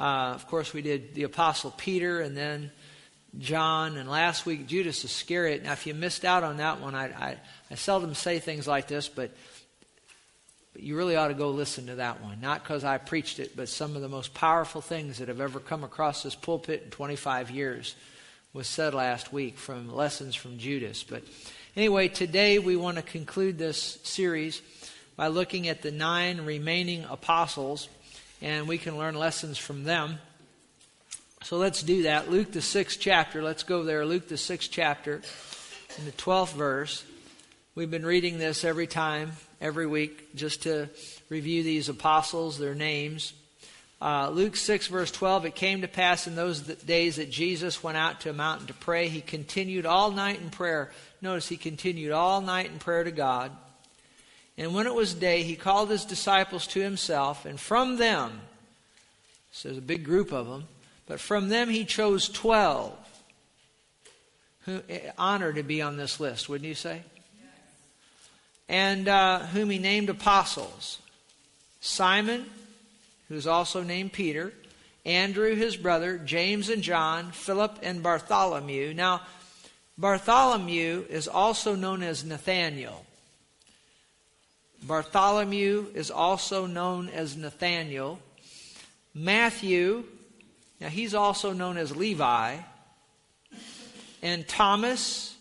Uh, of course, we did the Apostle Peter and then John, and last week Judas Iscariot. Now, if you missed out on that one, I, I, I seldom say things like this, but, but you really ought to go listen to that one. Not because I preached it, but some of the most powerful things that have ever come across this pulpit in 25 years was said last week from lessons from Judas. But anyway, today we want to conclude this series by looking at the nine remaining apostles, and we can learn lessons from them. So let's do that. Luke, the sixth chapter. Let's go there. Luke, the sixth chapter, in the 12th verse. We've been reading this every time, every week, just to review these apostles, their names. Uh, Luke 6, verse 12 It came to pass in those days that Jesus went out to a mountain to pray. He continued all night in prayer. Notice he continued all night in prayer to God. And when it was day, he called his disciples to himself, and from them, so there's a big group of them, but from them he chose 12 who eh, honor to be on this list, wouldn't you say? And uh, whom he named apostles Simon, who's also named Peter, Andrew, his brother, James and John, Philip and Bartholomew. Now, Bartholomew is also known as Nathaniel. Bartholomew is also known as Nathaniel. Matthew, now he's also known as Levi. And Thomas,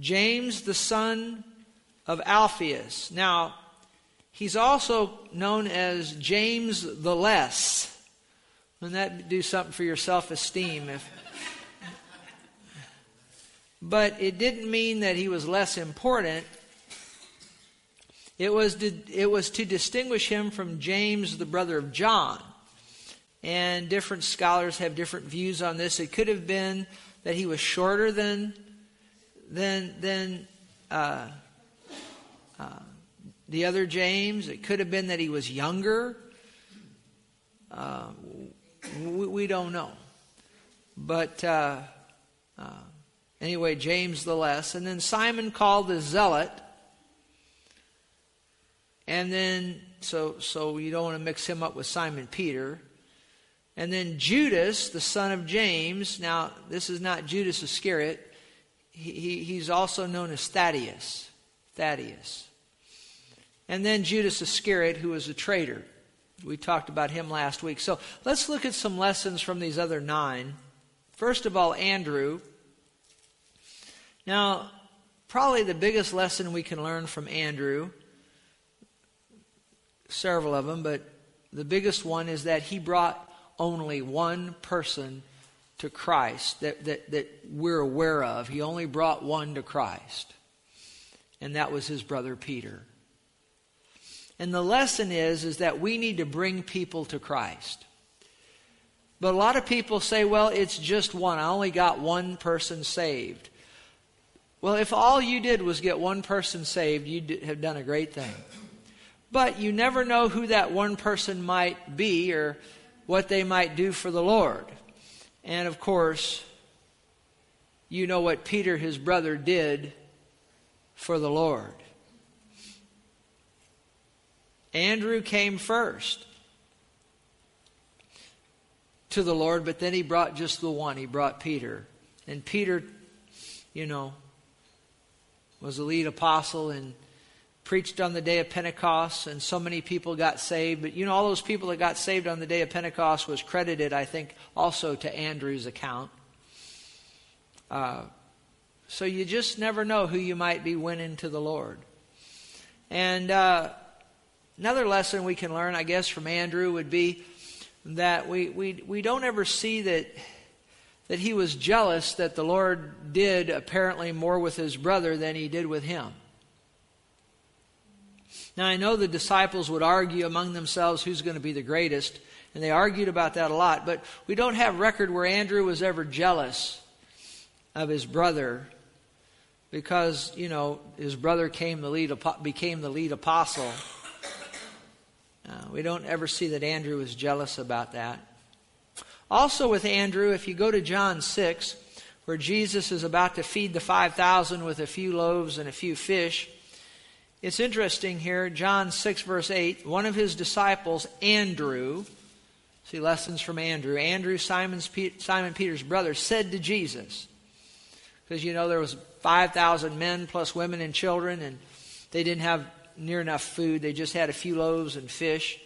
James the son of Alphaeus. Now, He's also known as James the Less. Wouldn't that do something for your self esteem? If... But it didn't mean that he was less important. It was, to, it was to distinguish him from James, the brother of John. And different scholars have different views on this. It could have been that he was shorter than, than, than uh, uh, the other James. It could have been that he was younger. Uh, we, we, don't know. But uh, uh, anyway, James the less. And then Simon called the zealot. And then, so, so you don't want to mix him up with Simon Peter. And then Judas, the son of James. Now, this is not Judas Iscariot. He, he, he's also known as Thaddeus. Thaddeus. And then Judas Iscariot, who was a traitor. We talked about him last week. So let's look at some lessons from these other nine. First of all, Andrew. Now, probably the biggest lesson we can learn from Andrew, several of them, but the biggest one is that he brought only one person to Christ that, that, that we're aware of. He only brought one to Christ, and that was his brother Peter. And the lesson is, is that we need to bring people to Christ. But a lot of people say, well, it's just one. I only got one person saved. Well, if all you did was get one person saved, you'd have done a great thing. But you never know who that one person might be or what they might do for the Lord. And of course, you know what Peter, his brother, did for the Lord. Andrew came first to the Lord, but then he brought just the one. He brought Peter. And Peter, you know, was the lead apostle and preached on the day of Pentecost, and so many people got saved. But you know, all those people that got saved on the day of Pentecost was credited, I think, also to Andrew's account. Uh, so you just never know who you might be winning to the Lord. And uh, Another lesson we can learn, I guess, from Andrew would be that we, we, we don't ever see that, that he was jealous that the Lord did apparently more with his brother than he did with him. Now, I know the disciples would argue among themselves who's going to be the greatest, and they argued about that a lot, but we don't have record where Andrew was ever jealous of his brother because, you know, his brother came the lead, became the lead apostle. Uh, we don't ever see that Andrew was jealous about that. Also, with Andrew, if you go to John 6, where Jesus is about to feed the 5,000 with a few loaves and a few fish, it's interesting here, John 6, verse 8, one of his disciples, Andrew, See, lessons from Andrew. Andrew, Simon's, Simon Peter's brother, said to Jesus, because you know there was 5,000 men plus women and children, and they didn't have near enough food. They just had a few loaves and fish.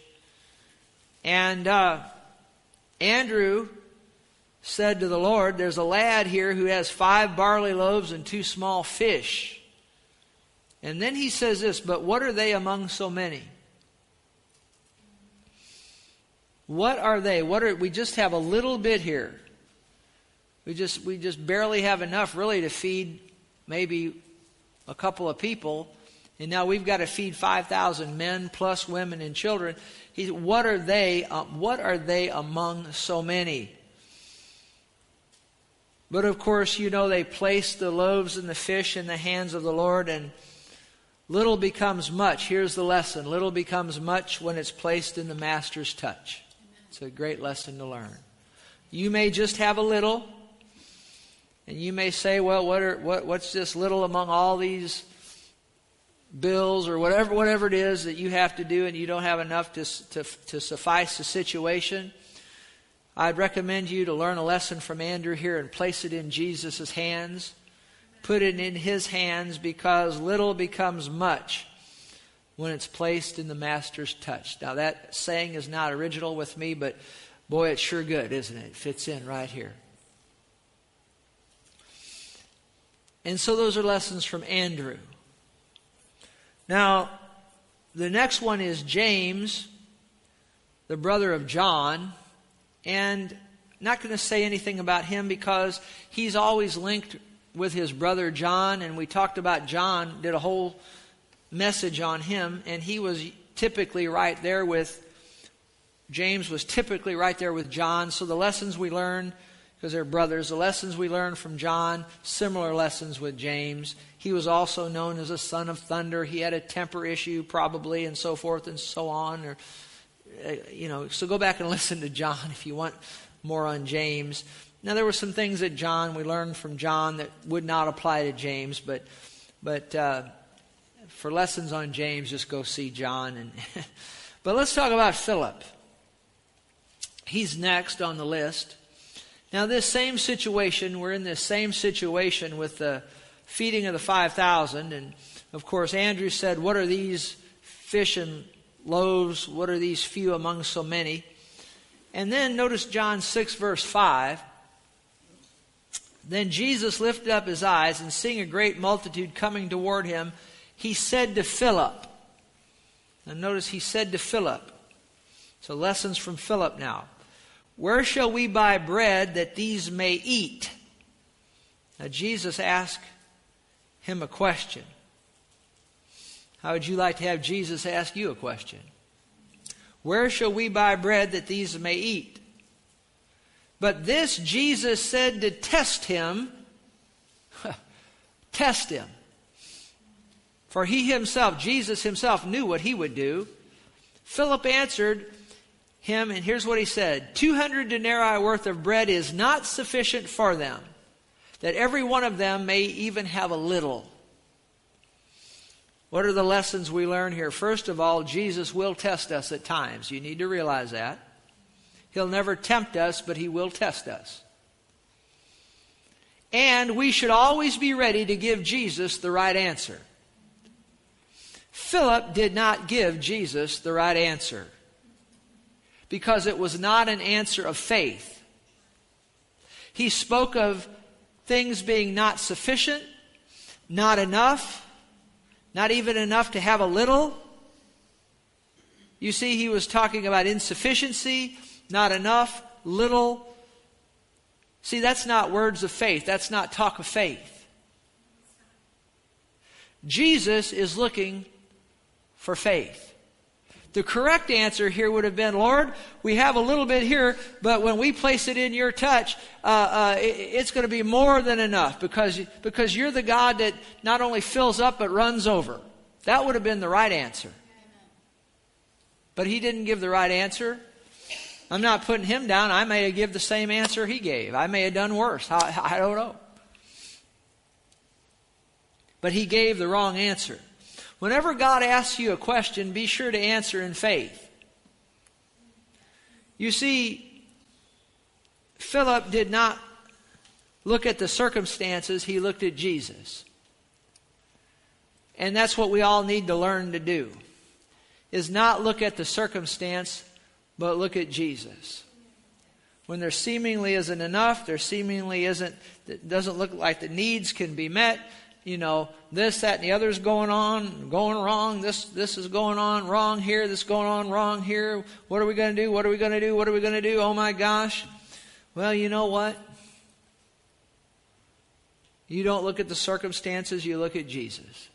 And uh, Andrew said to the Lord, There's a lad here who has five barley loaves and two small fish. And then he says this, But what are they among so many? What are they? What are we just have a little bit here. We just we just barely have enough really to feed maybe a couple of people. And now we've got to feed 5,000 men plus women and children. He, what are they? Uh, what are they among so many? But of course, you know they placed the loaves and the fish in the hands of the Lord, and little becomes much. Here's the lesson: little becomes much when it's placed in the Master's touch. It's a great lesson to learn. You may just have a little, and you may say, "Well, what are, what, what's this little among all these bills or whatever, whatever it is that you have to do, and you don't have enough to, to, to suffice the situation. I'd recommend you to learn a lesson from Andrew here and place it in Jesus' hands. Put it in his hands because little becomes much when it's placed in the Master's touch. Now, that saying is not original with me, but boy, it's sure good, isn't it? It fits in right here. And so, those are lessons from Andrew. Now, the next one is James, the brother of John. And not going to say anything about him because he's always linked with his brother John. And we talked about John, did a whole message on him. And he was typically right there with, James was typically right there with John. So the lessons we learn because they're brothers. The lessons we learn from John, similar lessons with James. He was also known as a son of thunder. He had a temper issue, probably, and so forth and so on. Or, uh, you know, so go back and listen to John if you want more on James. Now, there were some things that John we learned from John that would not apply to James, but but uh, for lessons on James, just go see John. And but let's talk about Philip. He's next on the list. Now, this same situation, we're in this same situation with the feeding of the 5,000. And of course, Andrew said, What are these fish and loaves? What are these few among so many? And then notice John 6, verse 5. Then Jesus lifted up his eyes, and seeing a great multitude coming toward him, he said to Philip, and notice he said to Philip. So, lessons from Philip now. Where shall we buy bread that these may eat? Now, Jesus asked him a question. How would you like to have Jesus ask you a question? Where shall we buy bread that these may eat? But this Jesus said to test him. test him. For he himself, Jesus himself, knew what he would do. Philip answered, him, and here's what he said 200 denarii worth of bread is not sufficient for them, that every one of them may even have a little. What are the lessons we learn here? First of all, Jesus will test us at times. You need to realize that. He'll never tempt us, but he will test us. And we should always be ready to give Jesus the right answer. Philip did not give Jesus the right answer because it was not an answer of faith. He spoke of things being not sufficient, not enough, not even enough to have a little. You see, he was talking about insufficiency, not enough, little. See, that's not words of faith. That's not talk of faith. Jesus is looking for faith. The correct answer here would have been, Lord, we have a little bit here, but when we place it in your touch, uh, uh, it, it's going to be more than enough because, because you're the God that not only fills up but runs over. That would have been the right answer. But he didn't give the right answer. I'm not putting him down. I may have given the same answer he gave. I may have done worse. I, I don't know. But he gave the wrong answer. Whenever God asks you a question, be sure to answer in faith. You see, Philip did not look at the circumstances, he looked at Jesus. And that's what we all need to learn to do. Is not look at the circumstance, but look at Jesus. When there seemingly isn't enough, there seemingly isn't, it doesn't look like the needs can be met, you know, this, that, and the other's going on, going wrong, this, this is going on wrong here, this going on wrong here. What are we going to do? What are we going to do? What are we going to do? Oh my gosh. Well, you know what? You don't look at the circumstances, you look at Jesus.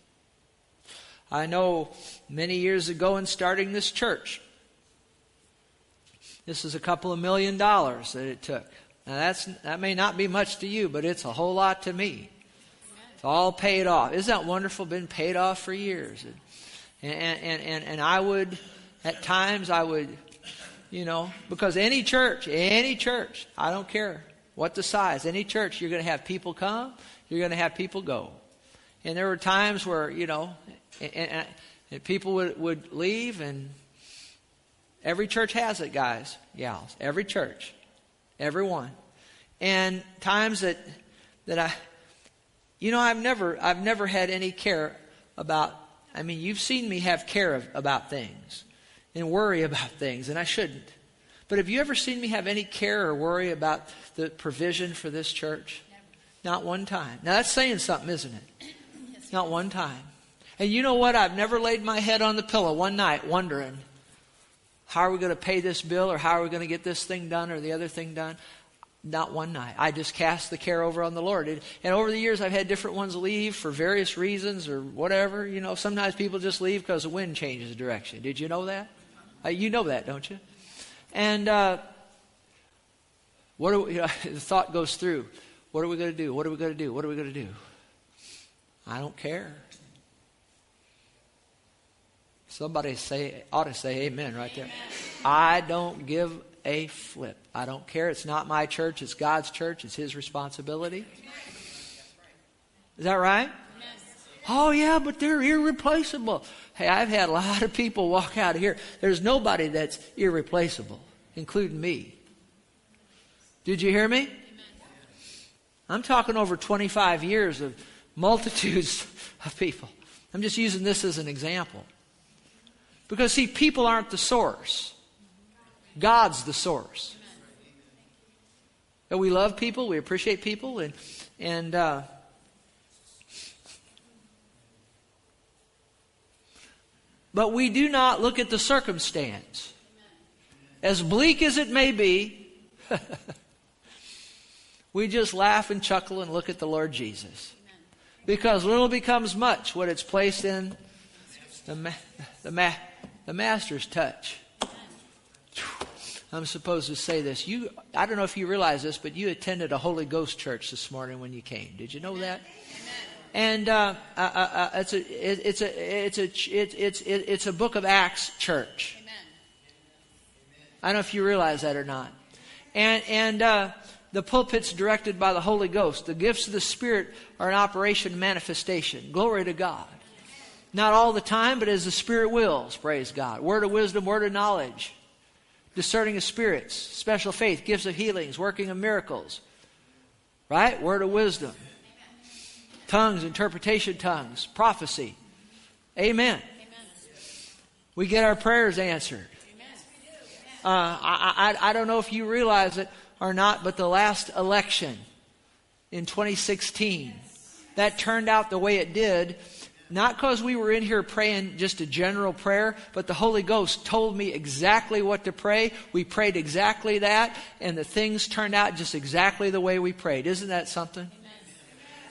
I know many years ago in starting this church, this is a couple of million dollars that it took. Now that's that may not be much to you, but it's a whole lot to me. It's all paid off. Isn't that wonderful? Been paid off for years. And and and, and I would at times I would you know, because any church, any church, I don't care what the size, any church, you're going to have people come, you're going to have people go. And there were times where, you know, and, and, and people would, would leave, and every church has it, guys, gals. Every church. Every one. And times that, that I, you know, I've never, I've never had any care about, I mean, you've seen me have care of, about things and worry about things, and I shouldn't. But have you ever seen me have any care or worry about the provision for this church? Not one time. Now that's saying something, isn't it? Not one time. And you know what? I've never laid my head on the pillow one night wondering, how are we going to pay this bill or how are we going to get this thing done or the other thing done? Not one night. I just cast the care over on the Lord. And, and over the years, I've had different ones leave for various reasons or whatever. You know, sometimes people just leave because the wind changes direction. Did you know that? Uh, you know that, don't you? And uh, what we, you know, the thought goes through what are we going to do? What are we going to do? What are we going to do? I don't care. Somebody say ought to say amen right there. I don't give a flip. I don't care. It's not my church, it's God's church, it's his responsibility. Is that right? Oh yeah, but they're irreplaceable. Hey, I've had a lot of people walk out of here. There's nobody that's irreplaceable, including me. Did you hear me? I'm talking over 25 years of multitudes of people. I'm just using this as an example. Because, see, people aren't the source, God's the source. And we love people, we appreciate people, and, and uh, but we do not look at the circumstance. As bleak as it may be, we just laugh and chuckle and look at the Lord Jesus. Because little becomes much when it's placed in the, ma- the, ma- the Master's touch. I'm supposed to say this. You, I don't know if you realize this, but you attended a Holy Ghost church this morning when you came. Did you know that? And uh, uh, uh, uh it's a it's a it's a it's it's it's a Book of Acts church. I don't know if you realize that or not. And and uh, the pulpit's directed by the Holy Ghost. The gifts of the Spirit are an operation manifestation. Glory to God. Not all the time, but as the Spirit wills, praise God. Word of wisdom, word of knowledge, discerning of spirits, special faith, gifts of healings, working of miracles. Right? Word of wisdom. Tongues, interpretation tongues, prophecy. Amen. We get our prayers answered. Uh, I, I, I don't know if you realize it, or not, but the last election in 2016, that turned out the way it did. Not because we were in here praying just a general prayer, but the Holy Ghost told me exactly what to pray. We prayed exactly that, and the things turned out just exactly the way we prayed. Isn't that something?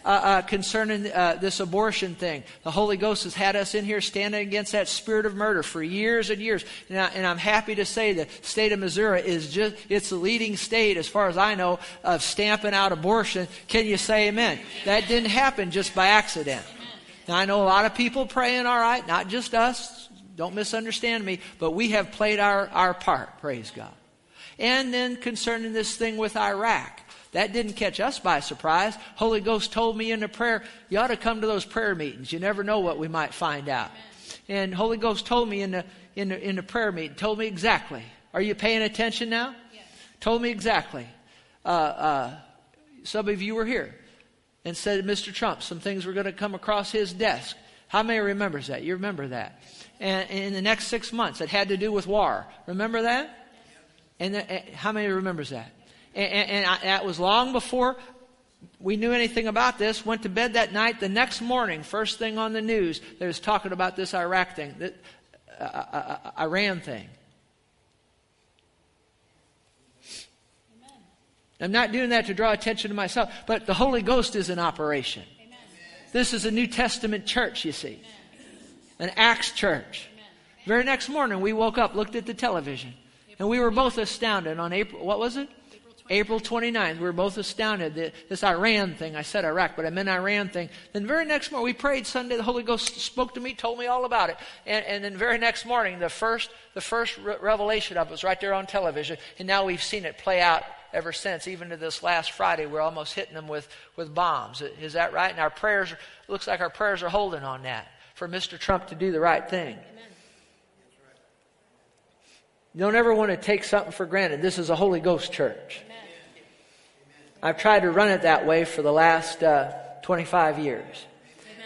uh, uh, concerning uh, this abortion thing. The Holy Ghost has had us in here standing against that spirit of murder for years and years. And, I, and I'm happy to say the state of Missouri is just, it's the leading state, as far as I know, of stamping out abortion. Can you say amen? That didn't happen just by accident. Now, I know a lot of people praying, all right, not just us. Don't misunderstand me, but we have played our, our part, praise God. And then concerning this thing with Iraq. That didn't catch us by surprise. Holy Ghost told me in the prayer, you ought to come to those prayer meetings. You never know what we might find out. And Holy Ghost told me in the, in the, in the prayer meeting, told me exactly Are you paying attention now? Yes. Told me exactly. Uh, uh, some of you were here and said, Mr. Trump, some things were going to come across his desk. How many remembers that? You remember that? And, in the next six months, it had to do with war. Remember that? And the, uh, how many remembers that? And, and, and I, that was long before we knew anything about this. Went to bed that night. The next morning, first thing on the news, they was talking about this Iraq thing, the uh, uh, uh, Iran thing. I'm not doing that to draw attention to myself, but the Holy Ghost is in operation. Amen. This is a New Testament church, you see, Amen. an Acts church. Amen. Very next morning, we woke up, looked at the television, and we were both astounded on April, what was it? April 29th, we were both astounded that this Iran thing, I said Iraq, but I meant Iran thing. Then very next morning, we prayed Sunday, the Holy Ghost spoke to me, told me all about it. And, and then very next morning, the first, the first re- revelation of it was right there on television. And now we've seen it play out ever since, even to this last Friday, we're almost hitting them with, with bombs. Is that right? And our prayers, looks like our prayers are holding on that for Mr. Trump to do the right thing. Amen. Don't ever want to take something for granted. This is a Holy Ghost church. Amen. I've tried to run it that way for the last uh, 25 years.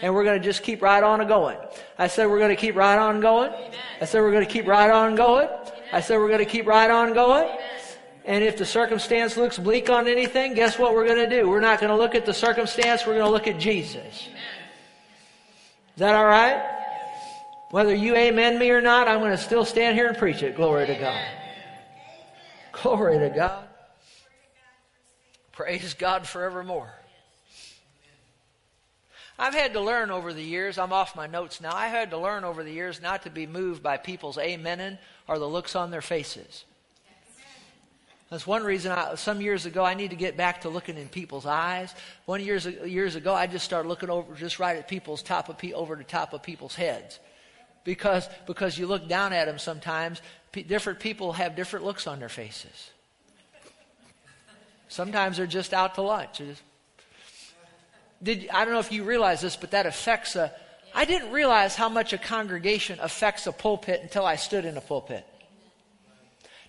And we're going to just keep right on going. I said we're going to keep right on going. I said we're going to keep right on going. I said we're going to keep right on going. And if the circumstance looks bleak on anything, guess what we're going to do? We're not going to look at the circumstance, we're going to look at Jesus. Is that all right? Whether you amen me or not, I'm going to still stand here and preach it. Glory to God. Glory to God. Praise God forevermore. I've had to learn over the years, I'm off my notes now, I had to learn over the years not to be moved by people's amening or the looks on their faces. That's one reason I, some years ago I need to get back to looking in people's eyes. One years years ago I just started looking over just right at people's top of over the top of people's heads, because because you look down at them sometimes. P- different people have different looks on their faces. Sometimes they're just out to lunch. Did I don't know if you realize this, but that affects a. I didn't realize how much a congregation affects a pulpit until I stood in a pulpit.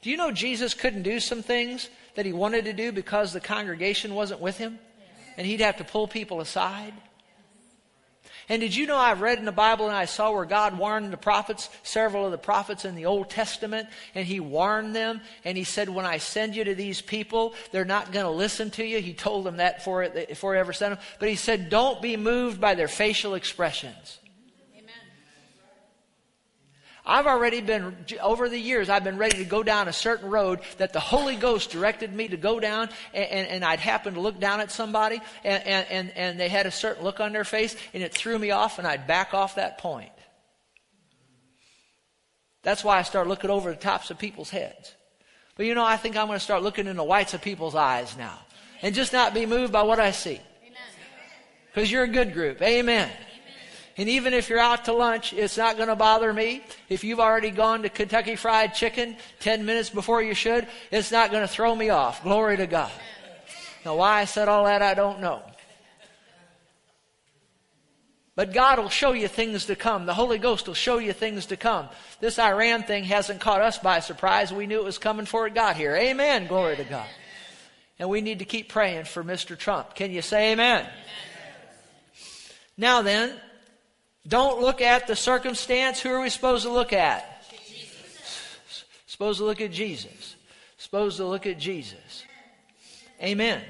Do you know Jesus couldn't do some things that he wanted to do because the congregation wasn't with him? And he'd have to pull people aside? And did you know I've read in the Bible and I saw where God warned the prophets, several of the prophets in the Old Testament, and He warned them and He said, When I send you to these people, they're not going to listen to you. He told them that before, before He ever sent them. But He said, Don't be moved by their facial expressions. I've already been, over the years, I've been ready to go down a certain road that the Holy Ghost directed me to go down, and, and, and I'd happen to look down at somebody, and, and, and they had a certain look on their face, and it threw me off, and I'd back off that point. That's why I start looking over the tops of people's heads. But you know, I think I'm going to start looking in the whites of people's eyes now, and just not be moved by what I see. Because you're a good group. Amen. And even if you're out to lunch, it's not going to bother me. If you've already gone to Kentucky Fried Chicken 10 minutes before you should, it's not going to throw me off. Glory to God. Now, why I said all that, I don't know. But God will show you things to come. The Holy Ghost will show you things to come. This Iran thing hasn't caught us by surprise. We knew it was coming before it got here. Amen. Glory to God. And we need to keep praying for Mr. Trump. Can you say amen? amen. Now then, don't look at the circumstance. Who are we supposed to look at? Jesus. Supposed to look at Jesus. Supposed to look at Jesus. Amen.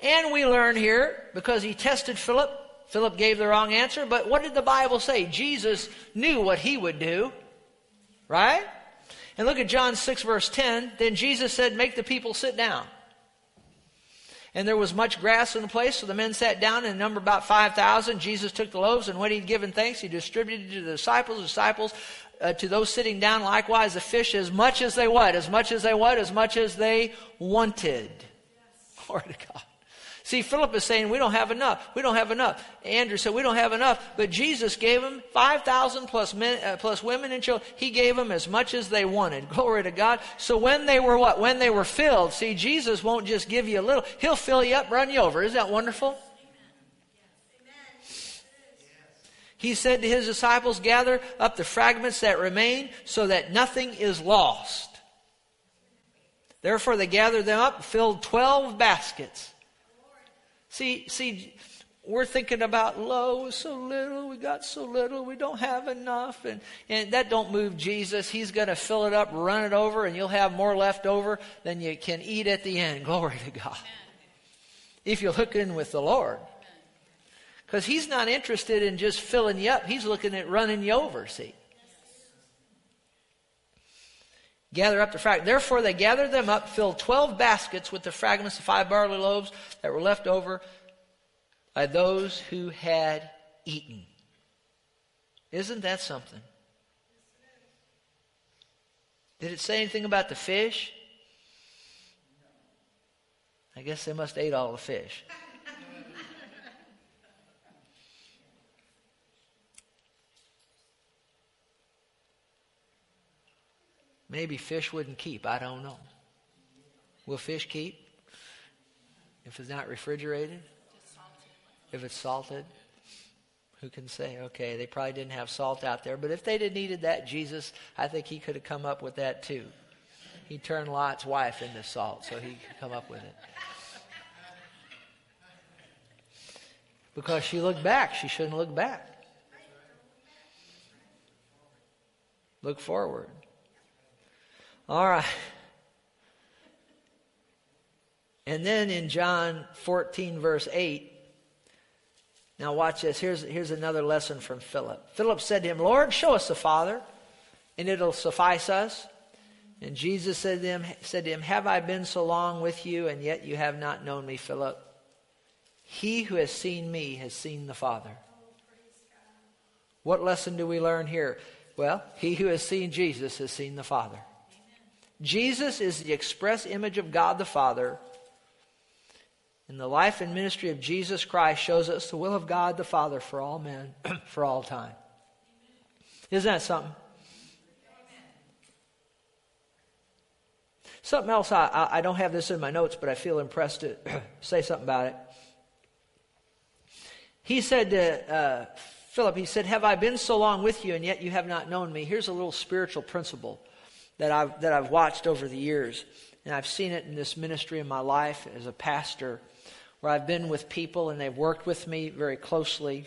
And we learn here, because he tested Philip, Philip gave the wrong answer, but what did the Bible say? Jesus knew what he would do. Right? And look at John 6, verse 10. Then Jesus said, Make the people sit down. And there was much grass in the place, so the men sat down and numbered about 5,000. Jesus took the loaves, and when he'd given thanks, he distributed to the disciples, disciples uh, to those sitting down, likewise the fish, as much as they what? As much as they what? As much as they wanted. Glory to God. See, Philip is saying, we don't have enough. We don't have enough. Andrew said, we don't have enough. But Jesus gave them 5,000 plus, men, uh, plus women and children. He gave them as much as they wanted. Glory to God. So when they were what? When they were filled. See, Jesus won't just give you a little. He'll fill you up, run you over. Isn't that wonderful? He said to his disciples, Gather up the fragments that remain so that nothing is lost. Therefore, they gathered them up, filled 12 baskets. See, see, we're thinking about low so little we got so little we don't have enough and, and that don't move jesus. He's going to fill it up run it over and you'll have more left over than you can eat at the end. Glory to god. If you look in with the lord. Because he's not interested in just filling you up. He's looking at running you over see gather up the fragments. Therefore, they gathered them up, filled 12 baskets with the fragments of five barley loaves that were left over by those who had eaten. Isn't that something? Did it say anything about the fish? I guess they must have ate all the fish. Maybe fish wouldn't keep. I don't know. Will fish keep if it's not refrigerated? if it's salted. Who can say? Okay, they probably didn't have salt out there, but if they'd have needed that, Jesus, I think he could have come up with that too. He turned Lot's wife into salt, so he could come up with it. Because she looked back. She shouldn't look back. Look forward. All right. And then in John 14, verse 8, now, watch this. Here's, here's another lesson from Philip. Philip said to him, Lord, show us the Father, and it'll suffice us. And Jesus said to, him, said to him, Have I been so long with you, and yet you have not known me, Philip? He who has seen me has seen the Father. What lesson do we learn here? Well, he who has seen Jesus has seen the Father. Jesus is the express image of God the Father and the life and ministry of Jesus Christ shows us the will of God the Father for all men, for all time. Isn't that something? Something else, I, I don't have this in my notes, but I feel impressed to say something about it. He said to uh, Philip, he said, Have I been so long with you and yet you have not known me? Here's a little spiritual principle that I've, that I've watched over the years. And I've seen it in this ministry in my life as a pastor where I've been with people and they've worked with me very closely.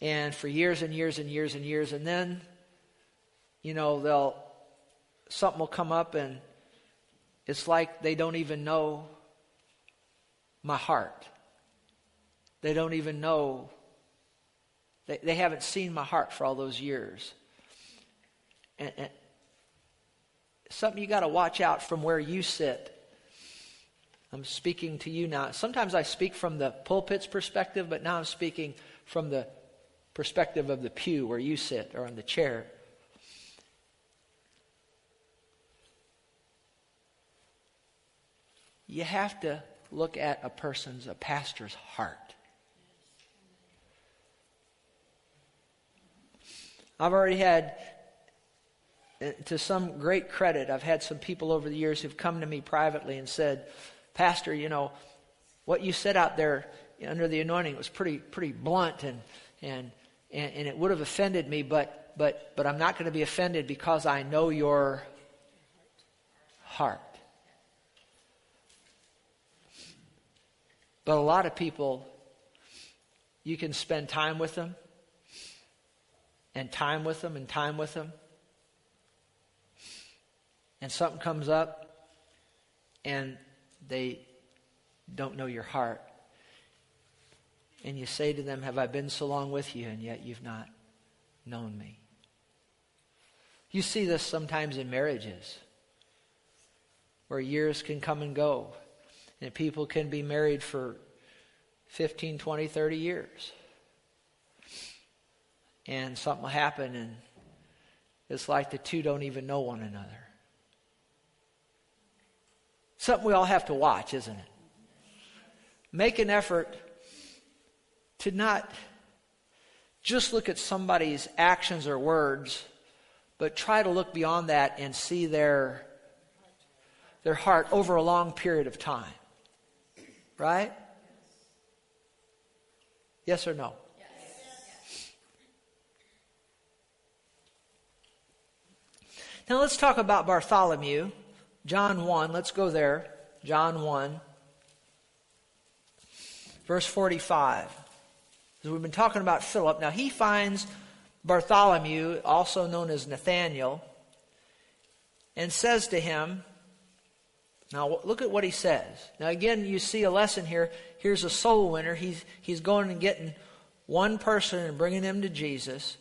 And for years and years and years and years and then you know they'll something will come up and it's like they don't even know my heart. They don't even know they, they haven't seen my heart for all those years. And, and something you got to watch out from where you sit I'm speaking to you now. Sometimes I speak from the pulpit's perspective, but now I'm speaking from the perspective of the pew where you sit or on the chair. You have to look at a person's, a pastor's heart. I've already had, Uh, to some great credit, I've had some people over the years who've come to me privately and said, Pastor, you know, what you said out there under the anointing was pretty pretty blunt and and and, and it would have offended me, but but but I'm not going to be offended because I know your heart. But a lot of people, you can spend time with them, and time with them, and time with them, and something comes up, and they don't know your heart. And you say to them, Have I been so long with you, and yet you've not known me? You see this sometimes in marriages where years can come and go, and people can be married for 15, 20, 30 years. And something will happen, and it's like the two don't even know one another. Something we all have to watch, isn't it? Make an effort to not just look at somebody's actions or words, but try to look beyond that and see their, their heart over a long period of time. Right? Yes or no? Now let's talk about Bartholomew. John 1, let's go there. John 1, verse 45. So we've been talking about Philip. Now he finds Bartholomew, also known as Nathaniel, and says to him, now look at what he says. Now again, you see a lesson here. Here's a soul winner. He's, he's going and getting one person and bringing him to Jesus.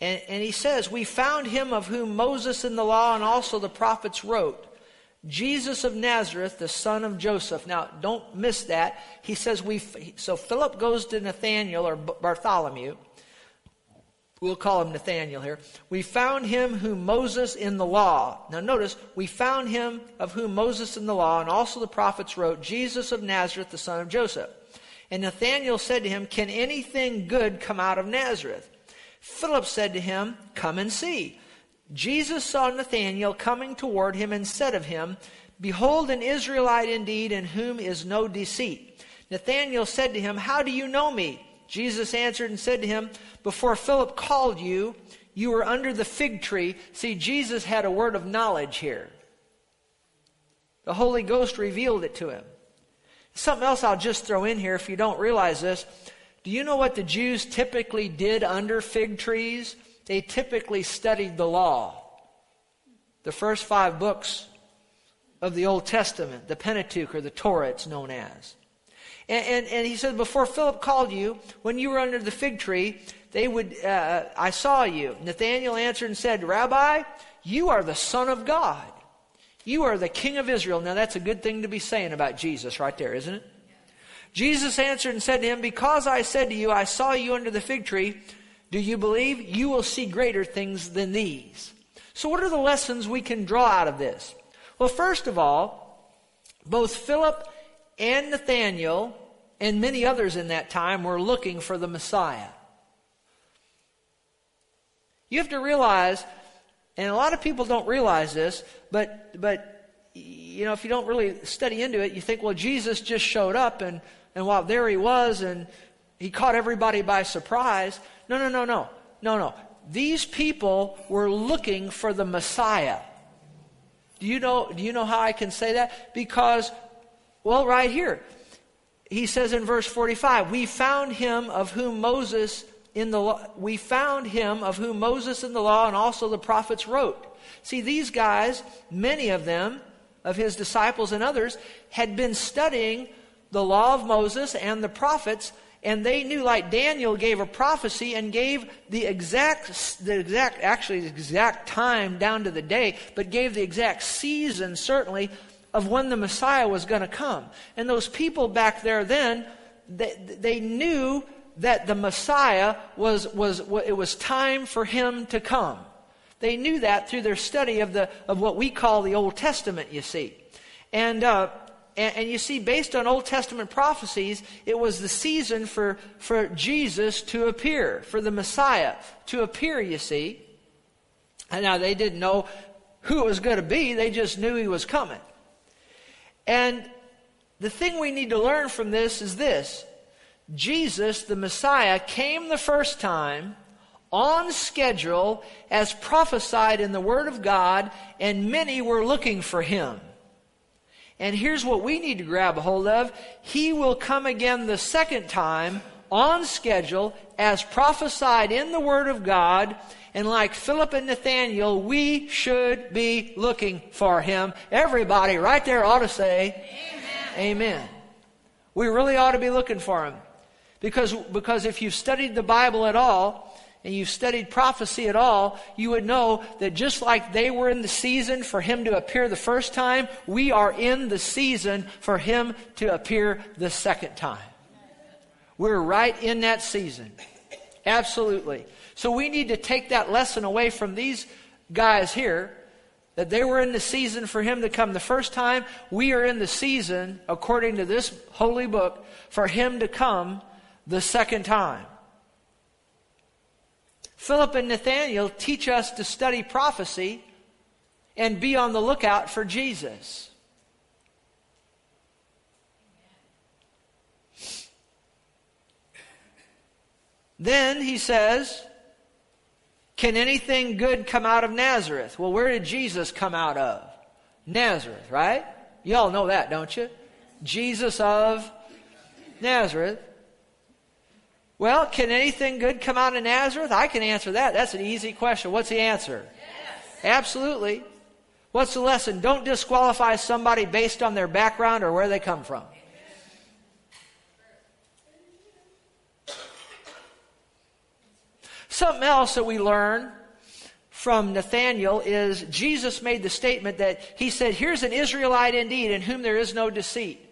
And, and he says, We found him of whom Moses in the law and also the prophets wrote. Jesus of Nazareth, the son of Joseph. Now, don't miss that. He says we. So Philip goes to Nathaniel or Bartholomew. We'll call him Nathaniel here. We found him whom Moses in the law. Now notice, we found him of whom Moses in the law and also the prophets wrote, Jesus of Nazareth, the son of Joseph. And Nathanael said to him, Can anything good come out of Nazareth? Philip said to him, Come and see. Jesus saw Nathanael coming toward him and said of him, Behold, an Israelite indeed, in whom is no deceit. Nathanael said to him, How do you know me? Jesus answered and said to him, Before Philip called you, you were under the fig tree. See, Jesus had a word of knowledge here. The Holy Ghost revealed it to him. Something else I'll just throw in here if you don't realize this. Do you know what the Jews typically did under fig trees? They typically studied the law. The first five books of the Old Testament, the Pentateuch or the Torah, it's known as. And, and, and he said, Before Philip called you, when you were under the fig tree, they would, uh, I saw you. Nathanael answered and said, Rabbi, you are the Son of God. You are the King of Israel. Now that's a good thing to be saying about Jesus right there, isn't it? Jesus answered and said to him, Because I said to you, I saw you under the fig tree, do you believe? You will see greater things than these. So, what are the lessons we can draw out of this? Well, first of all, both Philip and Nathaniel and many others in that time were looking for the Messiah. You have to realize, and a lot of people don't realize this, but, but you know, if you don't really study into it, you think, well, Jesus just showed up and, and while there he was and he caught everybody by surprise. No, no, no, no. No, no. These people were looking for the Messiah. Do you know, do you know how I can say that? Because well, right here. He says in verse 45, we found him of whom Moses in the law, we found him of whom Moses in the law and also the prophets wrote. See, these guys, many of them, of his disciples and others, had been studying the law of Moses and the prophets, and they knew, like Daniel gave a prophecy and gave the exact, the exact, actually the exact time down to the day, but gave the exact season, certainly, of when the Messiah was going to come. And those people back there then, they, they knew that the Messiah was, was, it was time for him to come. They knew that through their study of, the, of what we call the Old Testament, you see. And, uh, and, and, you see, based on Old Testament prophecies, it was the season for, for Jesus to appear, for the Messiah to appear, you see. And now they didn't know who it was going to be, they just knew he was coming. And the thing we need to learn from this is this Jesus, the Messiah, came the first time on schedule as prophesied in the Word of God, and many were looking for him. And here's what we need to grab a hold of He will come again the second time on schedule as prophesied in the Word of God and like Philip and Nathaniel, we should be looking for him. Everybody right there ought to say, Amen. Amen. We really ought to be looking for him. Because, because if you've studied the Bible at all, and you've studied prophecy at all, you would know that just like they were in the season for him to appear the first time, we are in the season for him to appear the second time. We're right in that season. Absolutely. So we need to take that lesson away from these guys here that they were in the season for him to come the first time. We are in the season, according to this holy book, for him to come the second time. Philip and Nathaniel teach us to study prophecy and be on the lookout for Jesus. Then he says, Can anything good come out of Nazareth? Well, where did Jesus come out of? Nazareth, right? You all know that, don't you? Jesus of Nazareth. Well, can anything good come out of Nazareth? I can answer that. That's an easy question. What's the answer? Yes. Absolutely. What's the lesson? Don't disqualify somebody based on their background or where they come from. Something else that we learn from Nathanael is Jesus made the statement that he said, Here's an Israelite indeed in whom there is no deceit.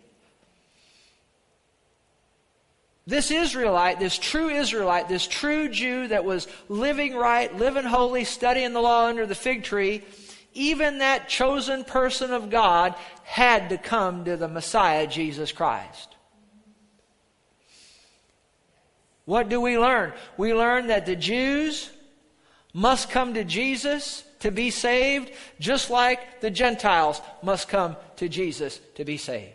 This Israelite, this true Israelite, this true Jew that was living right, living holy, studying the law under the fig tree, even that chosen person of God had to come to the Messiah, Jesus Christ. What do we learn? We learn that the Jews must come to Jesus to be saved, just like the Gentiles must come to Jesus to be saved.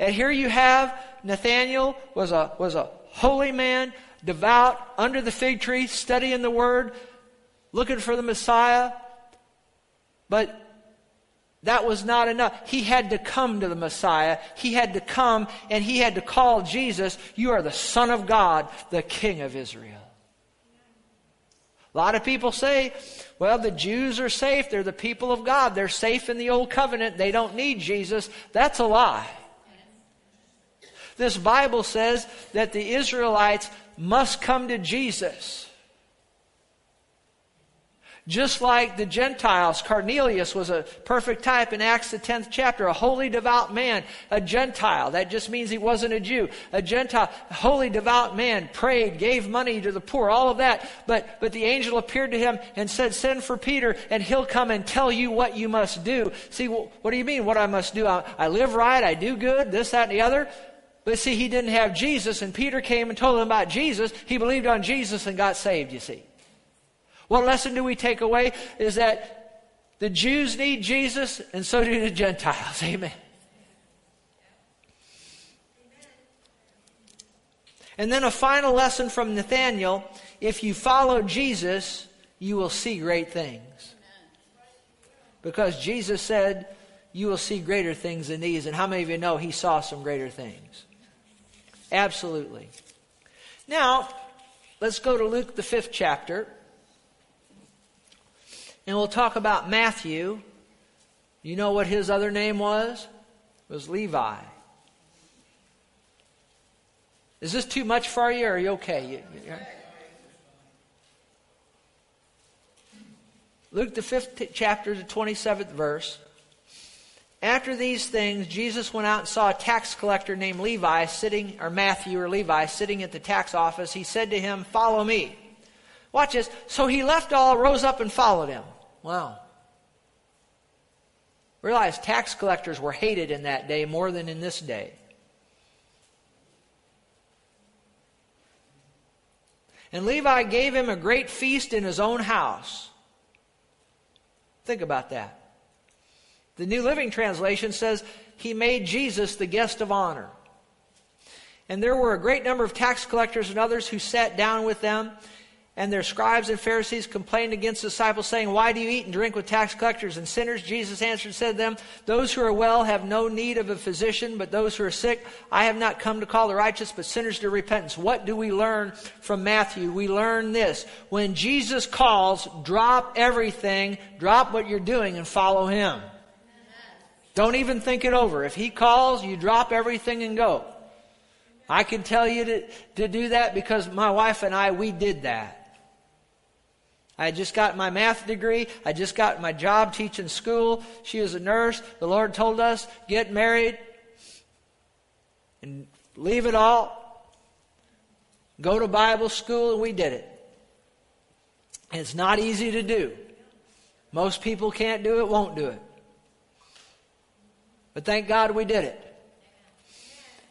And here you have Nathaniel was a, was a holy man, devout, under the fig tree, studying the word, looking for the Messiah. But that was not enough. He had to come to the Messiah. He had to come and he had to call Jesus, You are the Son of God, the King of Israel. A lot of people say, well, the Jews are safe. They're the people of God. They're safe in the old covenant. They don't need Jesus. That's a lie. This Bible says that the Israelites must come to Jesus. Just like the Gentiles, Cornelius was a perfect type in Acts the 10th chapter, a holy devout man, a Gentile. That just means he wasn't a Jew. A Gentile, a holy devout man, prayed, gave money to the poor, all of that. But, but the angel appeared to him and said, send for Peter and he'll come and tell you what you must do. See, what do you mean what I must do? I, I live right, I do good, this, that, and the other. But see, he didn't have Jesus, and Peter came and told him about Jesus. He believed on Jesus and got saved, you see. What lesson do we take away? Is that the Jews need Jesus, and so do the Gentiles. Amen. And then a final lesson from Nathaniel if you follow Jesus, you will see great things. Because Jesus said, You will see greater things than these. And how many of you know he saw some greater things? Absolutely. Now, let's go to Luke, the fifth chapter. And we'll talk about Matthew. You know what his other name was? It was Levi. Is this too much for you, or are you okay? You, you, Luke, the fifth chapter, the 27th verse. After these things, Jesus went out and saw a tax collector named Levi sitting, or Matthew or Levi, sitting at the tax office. He said to him, Follow me. Watch this. So he left all, rose up, and followed him. Wow. Realize tax collectors were hated in that day more than in this day. And Levi gave him a great feast in his own house. Think about that. The New Living Translation says he made Jesus the guest of honor. And there were a great number of tax collectors and others who sat down with them and their scribes and Pharisees complained against the disciples, saying, Why do you eat and drink with tax collectors and sinners? Jesus answered and said to them, Those who are well have no need of a physician, but those who are sick, I have not come to call the righteous, but sinners to repentance. What do we learn from Matthew? We learn this. When Jesus calls, drop everything, drop what you're doing, and follow him. Don't even think it over. If he calls, you drop everything and go. I can tell you to, to do that because my wife and I, we did that. I just got my math degree. I just got my job teaching school. She was a nurse. The Lord told us, get married and leave it all. Go to Bible school, and we did it. It's not easy to do. Most people can't do it, won't do it. But thank God we did it.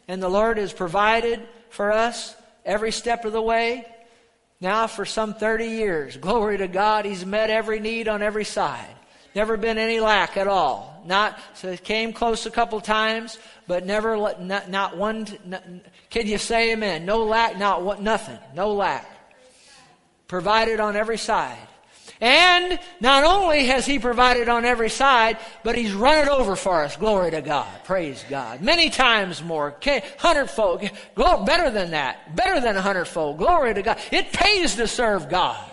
And the Lord has provided for us every step of the way now for some 30 years. Glory to God, He's met every need on every side. Never been any lack at all. Not so it came close a couple times, but never not, not one. Not, can you say Amen? No lack, not what, nothing, no lack. provided on every side. And not only has He provided on every side, but He's run it over for us. Glory to God. Praise God. Many times more. Hundredfold. Better than that. Better than a hundredfold. Glory to God. It pays to serve God.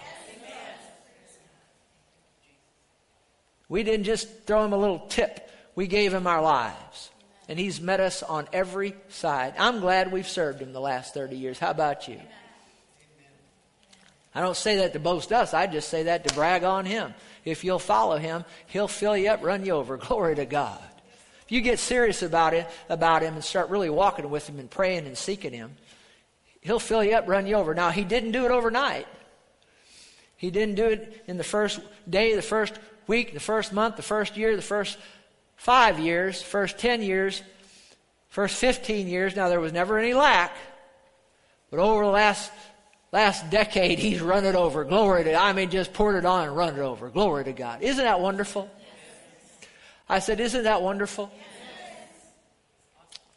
We didn't just throw Him a little tip. We gave Him our lives. And He's met us on every side. I'm glad we've served Him the last 30 years. How about you? I don't say that to boast us. I just say that to brag on him. If you'll follow him, he'll fill you up, run you over. Glory to God. If you get serious about it, about him and start really walking with him and praying and seeking him, he'll fill you up, run you over. Now, he didn't do it overnight. He didn't do it in the first day, the first week, the first month, the first year, the first five years, first 10 years, first 15 years. Now, there was never any lack. But over the last Last decade, he's run it over. Glory to I mean, just poured it on and run it over. Glory to God. Isn't that wonderful? I said, Isn't that wonderful?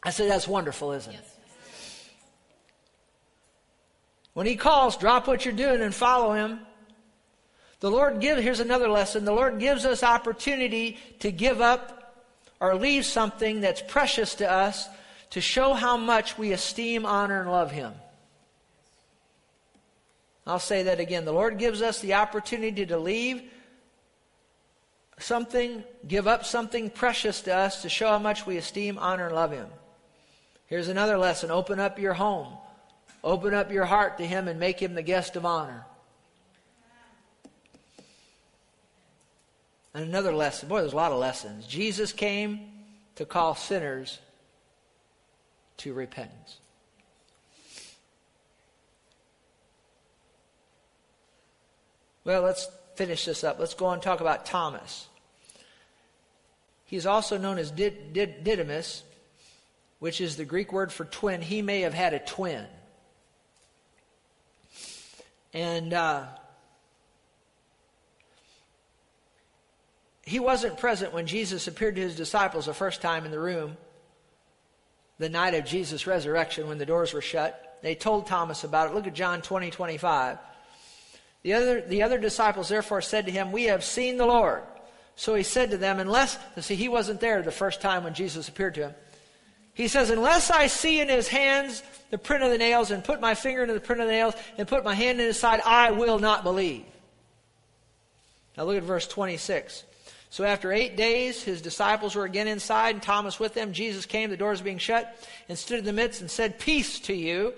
I said, That's wonderful, isn't it? When he calls, drop what you're doing and follow him. The Lord gives, here's another lesson. The Lord gives us opportunity to give up or leave something that's precious to us to show how much we esteem, honor, and love him. I'll say that again. The Lord gives us the opportunity to leave something, give up something precious to us to show how much we esteem, honor, and love Him. Here's another lesson open up your home, open up your heart to Him, and make Him the guest of honor. And another lesson boy, there's a lot of lessons. Jesus came to call sinners to repentance. Well, let's finish this up. Let's go on and talk about Thomas. He's also known as Did- Did- Didymus, which is the Greek word for twin. He may have had a twin. And uh, he wasn't present when Jesus appeared to his disciples the first time in the room the night of Jesus' resurrection when the doors were shut. They told Thomas about it. Look at John 20, 25. The other, the other disciples therefore said to him, We have seen the Lord. So he said to them, Unless, see, he wasn't there the first time when Jesus appeared to him. He says, Unless I see in his hands the print of the nails, and put my finger into the print of the nails, and put my hand in his side, I will not believe. Now look at verse 26. So after eight days, his disciples were again inside, and Thomas with them. Jesus came, the doors being shut, and stood in the midst and said, Peace to you.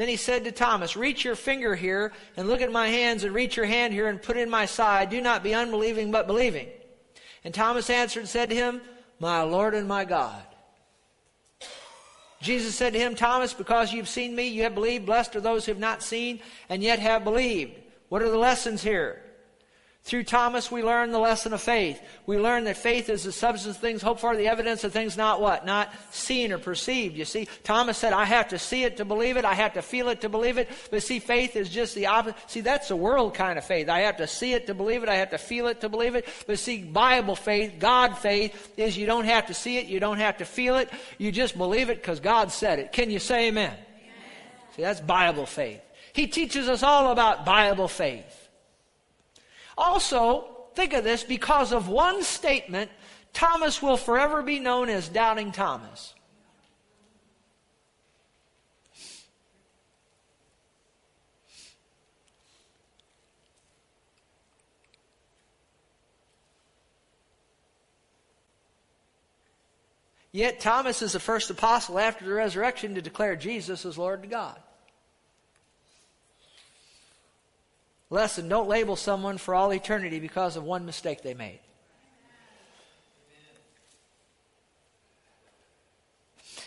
Then he said to Thomas, Reach your finger here and look at my hands, and reach your hand here and put it in my side. Do not be unbelieving, but believing. And Thomas answered and said to him, My Lord and my God. Jesus said to him, Thomas, because you've seen me, you have believed. Blessed are those who have not seen and yet have believed. What are the lessons here? Through Thomas, we learn the lesson of faith. We learn that faith is the substance of things hoped for, the evidence of things not what? Not seen or perceived. You see, Thomas said, I have to see it to believe it. I have to feel it to believe it. But see, faith is just the opposite. See, that's the world kind of faith. I have to see it to believe it. I have to feel it to believe it. But see, Bible faith, God faith, is you don't have to see it. You don't have to feel it. You just believe it because God said it. Can you say amen? amen? See, that's Bible faith. He teaches us all about Bible faith. Also, think of this because of one statement, Thomas will forever be known as Doubting Thomas. Yet Thomas is the first apostle after the resurrection to declare Jesus as Lord to God. Lesson don't label someone for all eternity because of one mistake they made.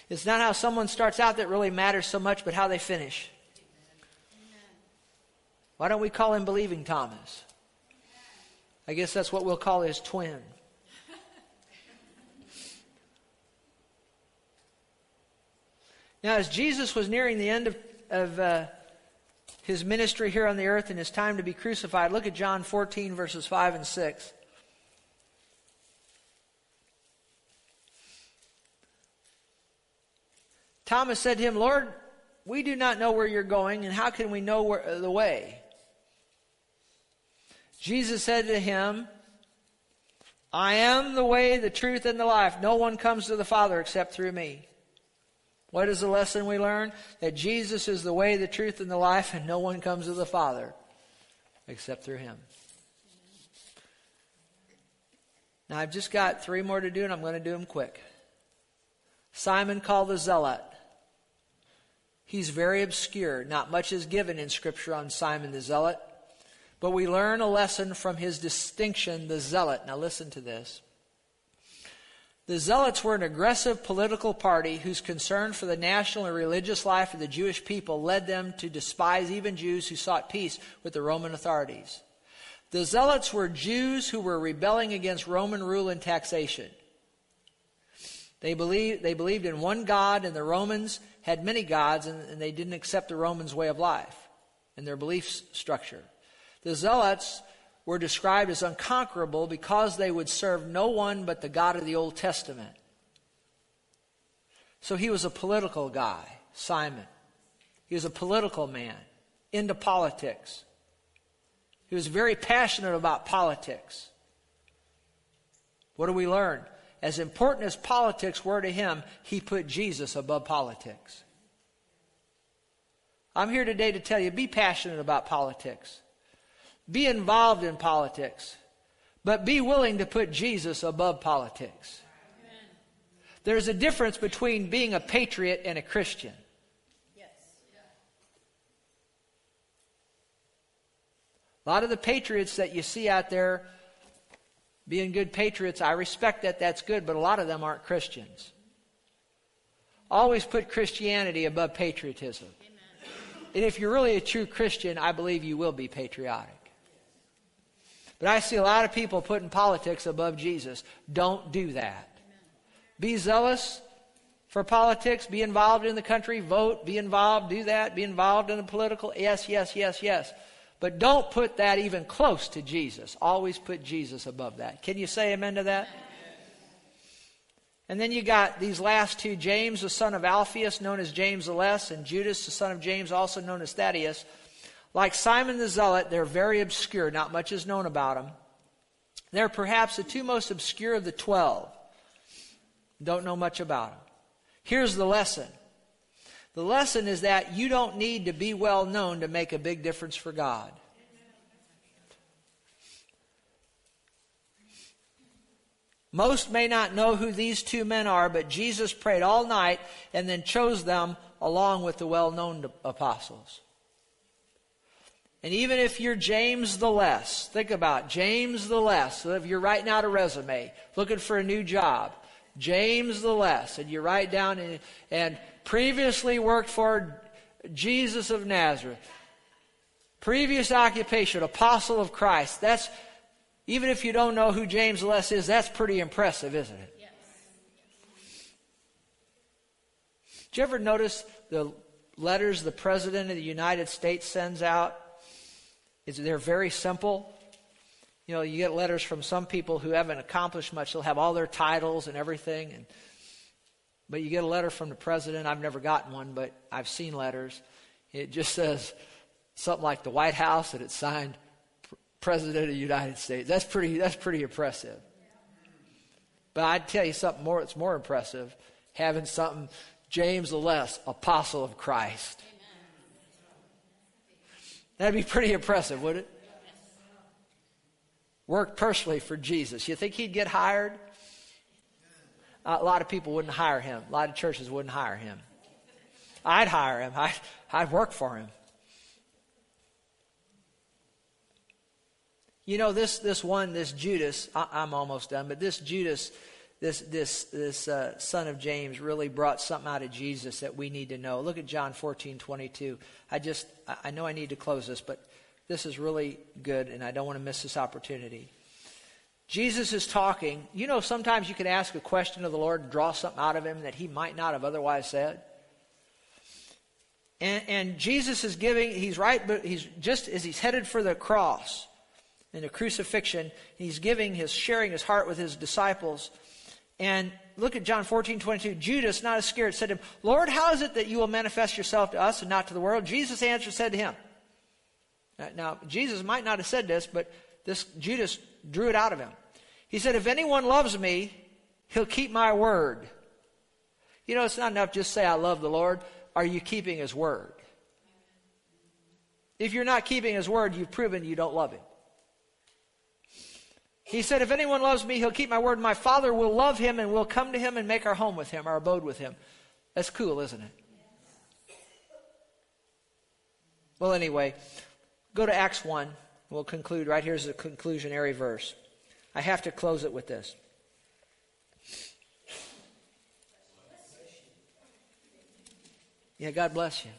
It's not how someone starts out that really matters so much, but how they finish. Why don't we call him Believing Thomas? I guess that's what we'll call his twin. Now, as Jesus was nearing the end of, of uh, his ministry here on the earth and his time to be crucified. Look at John 14, verses 5 and 6. Thomas said to him, Lord, we do not know where you're going, and how can we know where, the way? Jesus said to him, I am the way, the truth, and the life. No one comes to the Father except through me. What is the lesson we learn? That Jesus is the way, the truth, and the life, and no one comes to the Father except through him. Now, I've just got three more to do, and I'm going to do them quick. Simon called the Zealot. He's very obscure. Not much is given in Scripture on Simon the Zealot. But we learn a lesson from his distinction, the Zealot. Now, listen to this. The Zealots were an aggressive political party whose concern for the national and religious life of the Jewish people led them to despise even Jews who sought peace with the Roman authorities. The Zealots were Jews who were rebelling against Roman rule and taxation. They believed, they believed in one God, and the Romans had many gods, and, and they didn't accept the Romans' way of life and their belief structure. The Zealots were described as unconquerable because they would serve no one but the God of the Old Testament. So he was a political guy, Simon. He was a political man, into politics. He was very passionate about politics. What do we learn? As important as politics were to him, he put Jesus above politics. I'm here today to tell you be passionate about politics. Be involved in politics, but be willing to put Jesus above politics. There's a difference between being a patriot and a Christian. A lot of the patriots that you see out there being good patriots, I respect that, that's good, but a lot of them aren't Christians. Always put Christianity above patriotism. Amen. And if you're really a true Christian, I believe you will be patriotic. But I see a lot of people putting politics above Jesus. Don't do that. Be zealous for politics, be involved in the country, vote, be involved, do that, be involved in the political. Yes, yes, yes, yes. But don't put that even close to Jesus. Always put Jesus above that. Can you say amen to that? And then you got these last two James, the son of Alphaeus, known as James the Less, and Judas, the son of James, also known as Thaddeus. Like Simon the Zealot, they're very obscure. Not much is known about them. They're perhaps the two most obscure of the twelve. Don't know much about them. Here's the lesson the lesson is that you don't need to be well known to make a big difference for God. Most may not know who these two men are, but Jesus prayed all night and then chose them along with the well known apostles. And even if you're James the Less, think about James the Less. So if you're writing out a resume, looking for a new job, James the Less, and you write down and, and previously worked for Jesus of Nazareth, previous occupation, apostle of Christ. That's even if you don't know who James the Less is, that's pretty impressive, isn't it? Yes. Did you ever notice the letters the President of the United States sends out? Is they're very simple. You know, you get letters from some people who haven't accomplished much. They'll have all their titles and everything, and but you get a letter from the president. I've never gotten one, but I've seen letters. It just says something like the White House, and it's signed President of the United States. That's pretty. That's pretty impressive. But I'd tell you something more. It's more impressive having something James the Less, Apostle of Christ. That'd be pretty impressive, would it? Worked personally for Jesus. You think he'd get hired? A lot of people wouldn't hire him. A lot of churches wouldn't hire him. I'd hire him. I'd, I'd work for him. You know, this, this one, this Judas, I, I'm almost done, but this Judas this, this, this uh, son of James really brought something out of Jesus that we need to know. Look at John 14, 22. I just, I know I need to close this, but this is really good, and I don't want to miss this opportunity. Jesus is talking. You know, sometimes you can ask a question of the Lord and draw something out of him that he might not have otherwise said. And, and Jesus is giving, he's right, but he's just as he's headed for the cross and the crucifixion, he's giving his, sharing his heart with his disciples. And look at John 14, 22. Judas, not Iscariot, said to him, Lord, how is it that you will manifest yourself to us and not to the world? Jesus answered, said to him. Now, Jesus might not have said this, but this Judas drew it out of him. He said, If anyone loves me, he'll keep my word. You know, it's not enough just say, I love the Lord. Are you keeping his word? If you're not keeping his word, you've proven you don't love him. He said, If anyone loves me, he'll keep my word. My Father will love him, and we'll come to him and make our home with him, our abode with him. That's cool, isn't it? Well, anyway, go to Acts 1. We'll conclude. Right here's the conclusionary verse. I have to close it with this. Yeah, God bless you.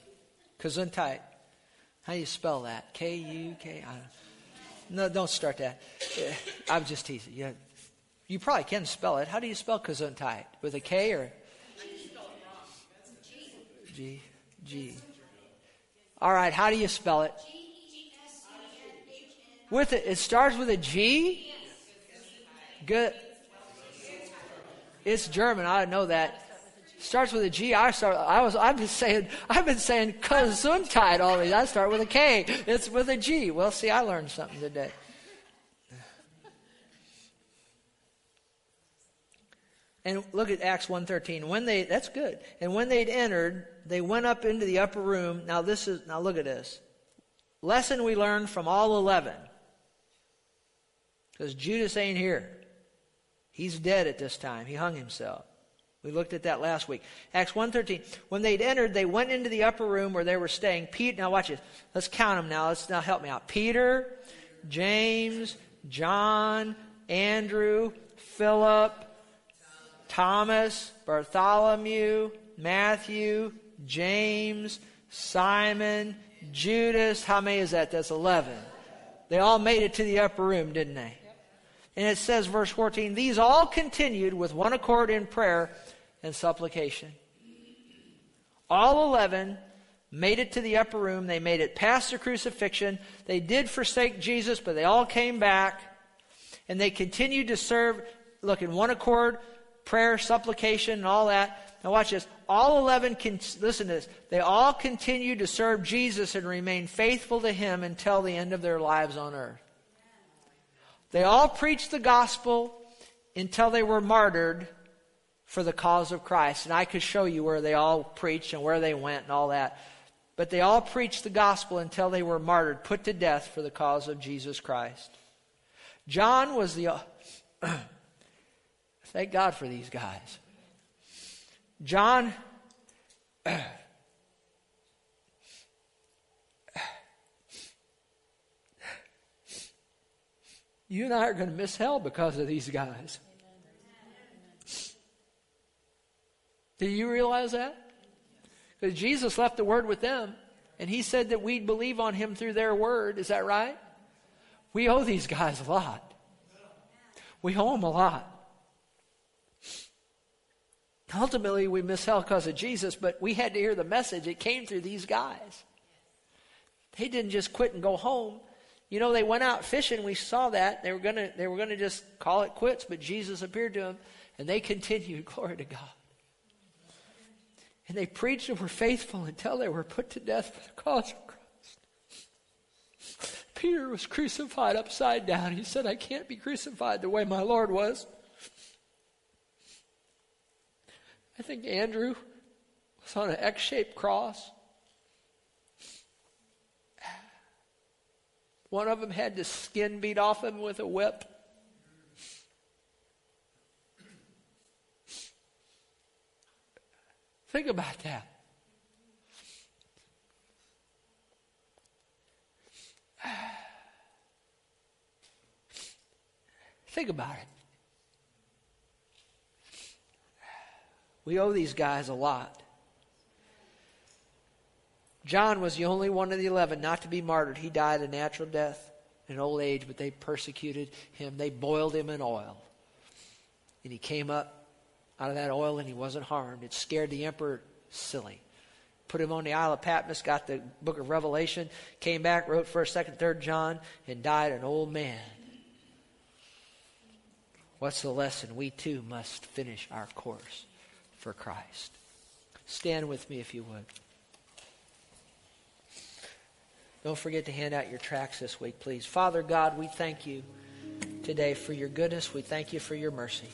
Gesundheit. How do you spell that? K U K. No, don't start that. Uh, I'm just teasing. Yeah, you probably can spell it. How do you spell Gesundheit? With a K or? G G. All right. How do you spell it? With it, it starts with a G. Good. It's German. I know that starts with a G. I start. I was. I've been saying. I've been saying Gesundheit all these. I start with a K. It's with a G. Well, see, I learned something today. And look at Acts 1:13. When they that's good. And when they'd entered, they went up into the upper room. Now this is now look at this. Lesson we learned from all 11. Cuz Judas ain't here. He's dead at this time. He hung himself. We looked at that last week. Acts 1.13. When they'd entered, they went into the upper room where they were staying. Pete, now watch this. Let's count them now. Let's now help me out. Peter, James, John, Andrew, Philip, Thomas, Bartholomew, Matthew, James, Simon, Judas. How many is that? That's 11. They all made it to the upper room, didn't they? And it says, verse 14, these all continued with one accord in prayer and supplication. All 11 made it to the upper room. They made it past the crucifixion. They did forsake Jesus, but they all came back. And they continued to serve, look, in one accord, prayer, supplication, and all that. Now watch this. All 11, can, listen to this. They all continued to serve Jesus and remain faithful to Him until the end of their lives on earth. They all preached the gospel until they were martyred for the cause of Christ. And I could show you where they all preached and where they went and all that. But they all preached the gospel until they were martyred, put to death for the cause of Jesus Christ. John was the. thank God for these guys. John. you and I are going to miss hell because of these guys. Do you realize that? Because Jesus left the word with them, and he said that we'd believe on him through their word. Is that right? We owe these guys a lot. We owe them a lot. Ultimately, we miss hell because of Jesus, but we had to hear the message. It came through these guys. They didn't just quit and go home. You know, they went out fishing. We saw that. They were gonna they were gonna just call it quits, but Jesus appeared to them, and they continued. Glory to God. And they preached and were faithful until they were put to death for the cause of Christ. Peter was crucified upside down. He said, I can't be crucified the way my Lord was. I think Andrew was on an X shaped cross. One of them had the skin beat off him with a whip. Think about that. Think about it. We owe these guys a lot. John was the only one of the eleven not to be martyred. He died a natural death in old age, but they persecuted him. They boiled him in oil. And he came up out of that oil and he wasn't harmed. It scared the emperor silly. Put him on the Isle of Patmos, got the book of Revelation, came back, wrote 1st, 2nd, 3rd John, and died an old man. What's the lesson? We too must finish our course for Christ. Stand with me if you would. Don't forget to hand out your tracts this week, please. Father God, we thank you today for your goodness. We thank you for your mercy.